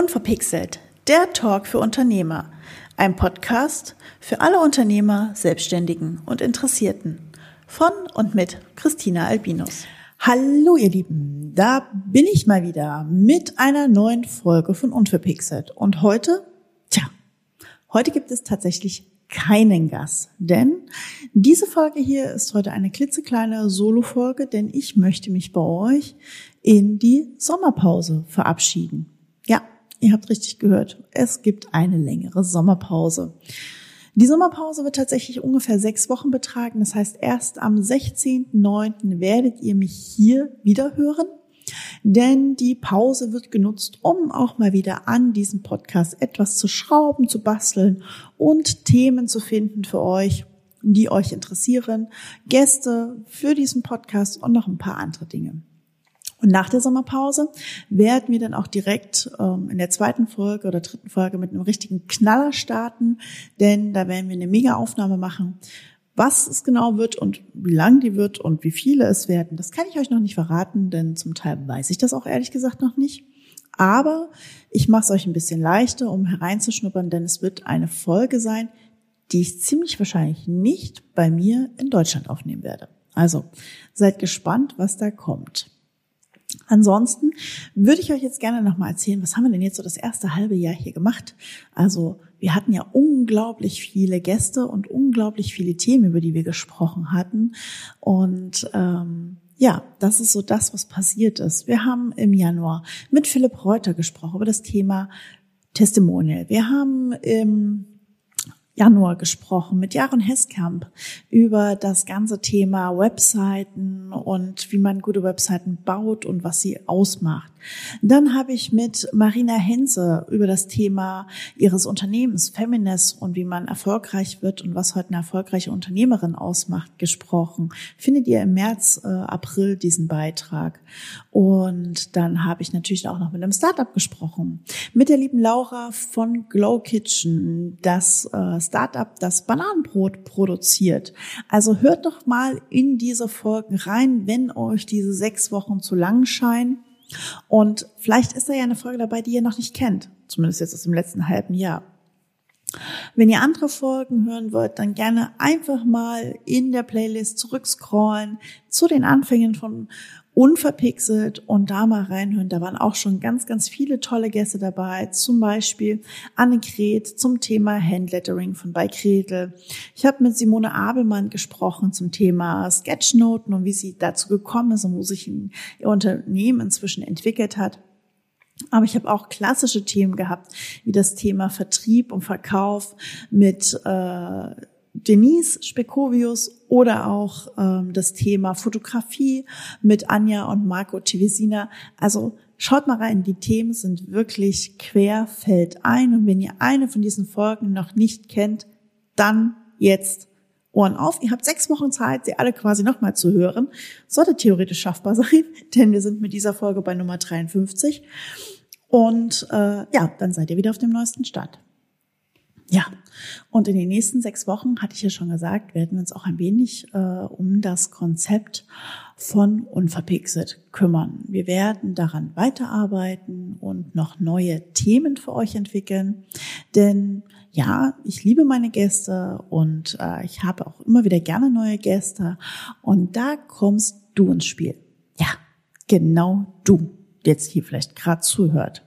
Unverpixelt, der Talk für Unternehmer. Ein Podcast für alle Unternehmer, Selbstständigen und Interessierten. Von und mit Christina Albinus. Hallo ihr Lieben, da bin ich mal wieder mit einer neuen Folge von Unverpixelt. Und heute, tja, heute gibt es tatsächlich keinen Gast, denn diese Folge hier ist heute eine klitzekleine Solo-Folge, denn ich möchte mich bei euch in die Sommerpause verabschieden. Ihr habt richtig gehört, es gibt eine längere Sommerpause. Die Sommerpause wird tatsächlich ungefähr sechs Wochen betragen. Das heißt, erst am 16.09. werdet ihr mich hier wieder hören. Denn die Pause wird genutzt, um auch mal wieder an diesem Podcast etwas zu schrauben, zu basteln und Themen zu finden für euch, die euch interessieren, Gäste für diesen Podcast und noch ein paar andere Dinge. Und nach der Sommerpause werden wir dann auch direkt ähm, in der zweiten Folge oder dritten Folge mit einem richtigen Knaller starten, denn da werden wir eine Mega-Aufnahme machen. Was es genau wird und wie lang die wird und wie viele es werden, das kann ich euch noch nicht verraten, denn zum Teil weiß ich das auch ehrlich gesagt noch nicht. Aber ich mache es euch ein bisschen leichter, um hereinzuschnuppern, denn es wird eine Folge sein, die ich ziemlich wahrscheinlich nicht bei mir in Deutschland aufnehmen werde. Also seid gespannt, was da kommt. Ansonsten würde ich euch jetzt gerne nochmal erzählen, was haben wir denn jetzt so das erste halbe Jahr hier gemacht? Also wir hatten ja unglaublich viele Gäste und unglaublich viele Themen, über die wir gesprochen hatten. Und ähm, ja, das ist so das, was passiert ist. Wir haben im Januar mit Philipp Reuter gesprochen über das Thema Testimonial. Wir haben im Januar gesprochen mit Jaron Heskamp über das ganze Thema Webseiten und wie man gute Webseiten baut und was sie ausmacht. Dann habe ich mit Marina Hense über das Thema ihres Unternehmens Feminist und wie man erfolgreich wird und was heute eine erfolgreiche Unternehmerin ausmacht gesprochen. Findet ihr im März, äh, April diesen Beitrag. Und dann habe ich natürlich auch noch mit einem Startup gesprochen. Mit der lieben Laura von Glow Kitchen, das äh, Startup, das Bananenbrot produziert. Also hört doch mal in diese Folgen rein, wenn euch diese sechs Wochen zu lang scheinen. Und vielleicht ist da ja eine Folge dabei, die ihr noch nicht kennt. Zumindest jetzt aus dem letzten halben Jahr. Wenn ihr andere Folgen hören wollt, dann gerne einfach mal in der Playlist zurückscrollen zu den Anfängen von unverpixelt und da mal reinhören. Da waren auch schon ganz, ganz viele tolle Gäste dabei. Zum Beispiel Annegret zum Thema Handlettering von bei Kretel. Ich habe mit Simone Abelmann gesprochen zum Thema Sketchnoten und wie sie dazu gekommen ist und wo sich ihr Unternehmen inzwischen entwickelt hat. Aber ich habe auch klassische Themen gehabt, wie das Thema Vertrieb und Verkauf mit äh, Denise Spekovius oder auch ähm, das Thema Fotografie mit Anja und Marco Tivesina. Also schaut mal rein, die Themen sind wirklich querfeld ein. Und wenn ihr eine von diesen Folgen noch nicht kennt, dann jetzt Ohren auf. Ihr habt sechs Wochen Zeit, sie alle quasi nochmal zu hören. Sollte theoretisch schaffbar sein, denn wir sind mit dieser Folge bei Nummer 53. Und äh, ja, dann seid ihr wieder auf dem neuesten Stand. Ja, und in den nächsten sechs Wochen, hatte ich ja schon gesagt, werden wir uns auch ein wenig äh, um das Konzept von Unverpixelt kümmern. Wir werden daran weiterarbeiten und noch neue Themen für euch entwickeln. Denn ja, ich liebe meine Gäste und äh, ich habe auch immer wieder gerne neue Gäste. Und da kommst du ins Spiel. Ja, genau du, jetzt hier vielleicht gerade zuhört.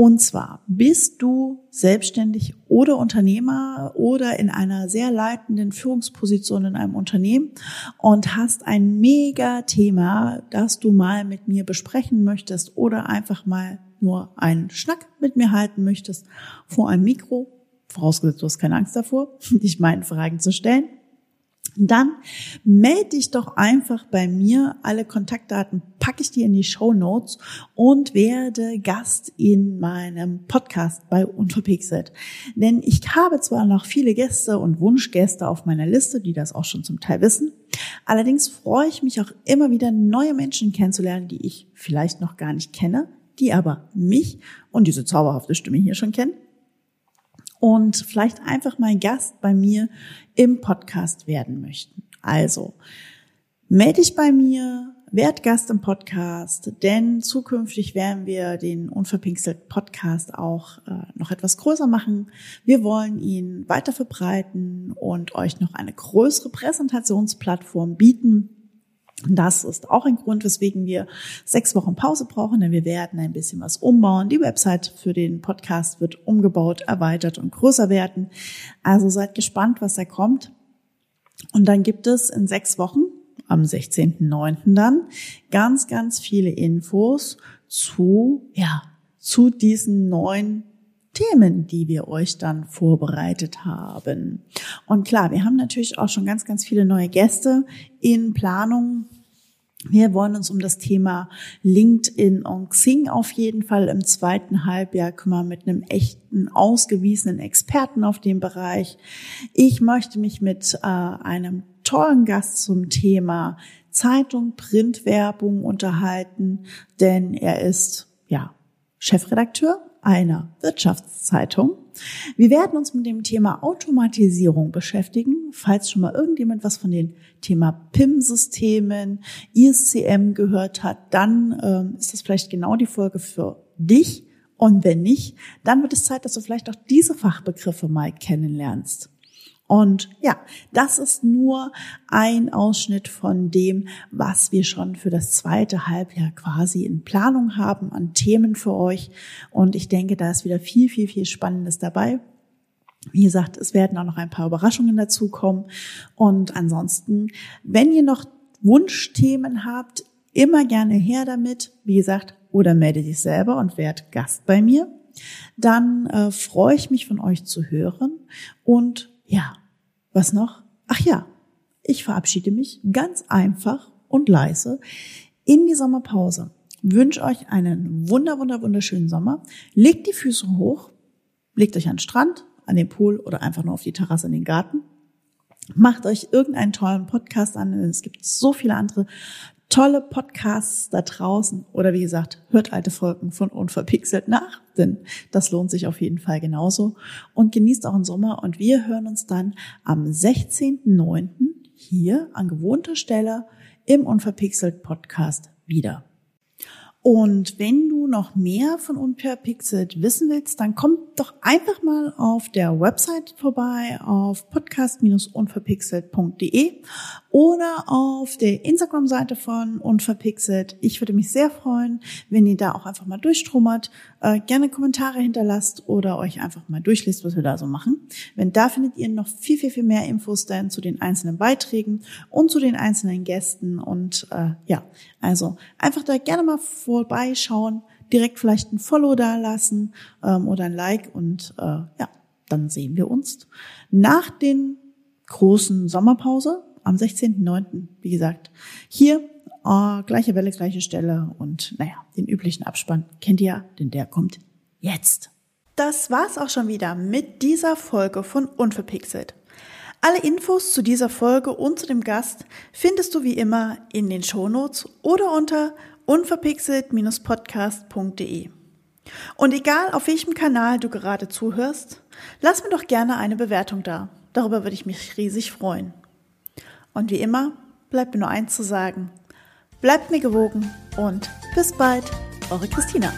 Und zwar bist du selbstständig oder Unternehmer oder in einer sehr leitenden Führungsposition in einem Unternehmen und hast ein mega Thema, das du mal mit mir besprechen möchtest oder einfach mal nur einen Schnack mit mir halten möchtest vor einem Mikro, vorausgesetzt du hast keine Angst davor, dich meinen Fragen zu stellen dann melde dich doch einfach bei mir. Alle Kontaktdaten packe ich dir in die Show Notes und werde Gast in meinem Podcast bei Unverpixelt. Denn ich habe zwar noch viele Gäste und Wunschgäste auf meiner Liste, die das auch schon zum Teil wissen. Allerdings freue ich mich auch immer wieder, neue Menschen kennenzulernen, die ich vielleicht noch gar nicht kenne, die aber mich und diese zauberhafte Stimme hier schon kennen und vielleicht einfach mal Gast bei mir im Podcast werden möchten. Also, melde dich bei mir, werd Gast im Podcast, denn zukünftig werden wir den Unverpixelt Podcast auch äh, noch etwas größer machen. Wir wollen ihn weiter verbreiten und euch noch eine größere Präsentationsplattform bieten. Das ist auch ein Grund, weswegen wir sechs Wochen Pause brauchen, denn wir werden ein bisschen was umbauen. Die Website für den Podcast wird umgebaut, erweitert und größer werden. Also seid gespannt, was da kommt. Und dann gibt es in sechs Wochen am 16.09. dann ganz, ganz viele Infos zu, ja, zu diesen neuen Themen, die wir euch dann vorbereitet haben. Und klar, wir haben natürlich auch schon ganz, ganz viele neue Gäste in Planung. Wir wollen uns um das Thema LinkedIn und Xing auf jeden Fall im zweiten Halbjahr kümmern mit einem echten, ausgewiesenen Experten auf dem Bereich. Ich möchte mich mit äh, einem tollen Gast zum Thema Zeitung, Printwerbung unterhalten, denn er ist, ja, Chefredakteur einer Wirtschaftszeitung. Wir werden uns mit dem Thema Automatisierung beschäftigen. Falls schon mal irgendjemand was von dem Thema PIM-Systemen, ISCM gehört hat, dann ähm, ist das vielleicht genau die Folge für dich. Und wenn nicht, dann wird es Zeit, dass du vielleicht auch diese Fachbegriffe mal kennenlernst. Und ja, das ist nur ein Ausschnitt von dem, was wir schon für das zweite Halbjahr quasi in Planung haben an Themen für euch. Und ich denke, da ist wieder viel, viel, viel Spannendes dabei. Wie gesagt, es werden auch noch ein paar Überraschungen dazukommen. Und ansonsten, wenn ihr noch Wunschthemen habt, immer gerne her damit. Wie gesagt, oder melde dich selber und werd Gast bei mir. Dann äh, freue ich mich von euch zu hören und ja, was noch? Ach ja, ich verabschiede mich ganz einfach und leise in die Sommerpause. Wünsche euch einen wunder, wunder, wunderschönen Sommer. Legt die Füße hoch, legt euch an den Strand, an den Pool oder einfach nur auf die Terrasse in den Garten. Macht euch irgendeinen tollen Podcast an. Es gibt so viele andere tolle Podcasts da draußen oder wie gesagt, hört alte Folgen von Unverpixelt nach, denn das lohnt sich auf jeden Fall genauso und genießt auch den Sommer und wir hören uns dann am 16.09. hier an gewohnter Stelle im Unverpixelt Podcast wieder. Und wenn du noch mehr von Unperpixelt wissen willst, dann komm doch einfach mal auf der Website vorbei auf podcast-unverpixelt.de oder auf der Instagram-Seite von Unverpixelt. Ich würde mich sehr freuen, wenn ihr da auch einfach mal durchstromert, äh, gerne Kommentare hinterlasst oder euch einfach mal durchliest, was wir da so machen. Wenn da findet ihr noch viel, viel, viel mehr Infos dann zu den einzelnen Beiträgen und zu den einzelnen Gästen und äh, ja, also einfach da gerne mal vorbeischauen, direkt vielleicht ein Follow da lassen ähm, oder ein Like und äh, ja, dann sehen wir uns nach den großen Sommerpause am 16.09. Wie gesagt, hier äh, gleiche Welle, gleiche Stelle und naja, den üblichen Abspann kennt ihr, denn der kommt jetzt. Das war's auch schon wieder mit dieser Folge von Unverpixelt. Alle Infos zu dieser Folge und zu dem Gast findest du wie immer in den Shownotes oder unter unverpixelt-podcast.de. Und egal auf welchem Kanal du gerade zuhörst, lass mir doch gerne eine Bewertung da. Darüber würde ich mich riesig freuen. Und wie immer bleibt mir nur eins zu sagen. Bleibt mir gewogen und bis bald, eure Christina.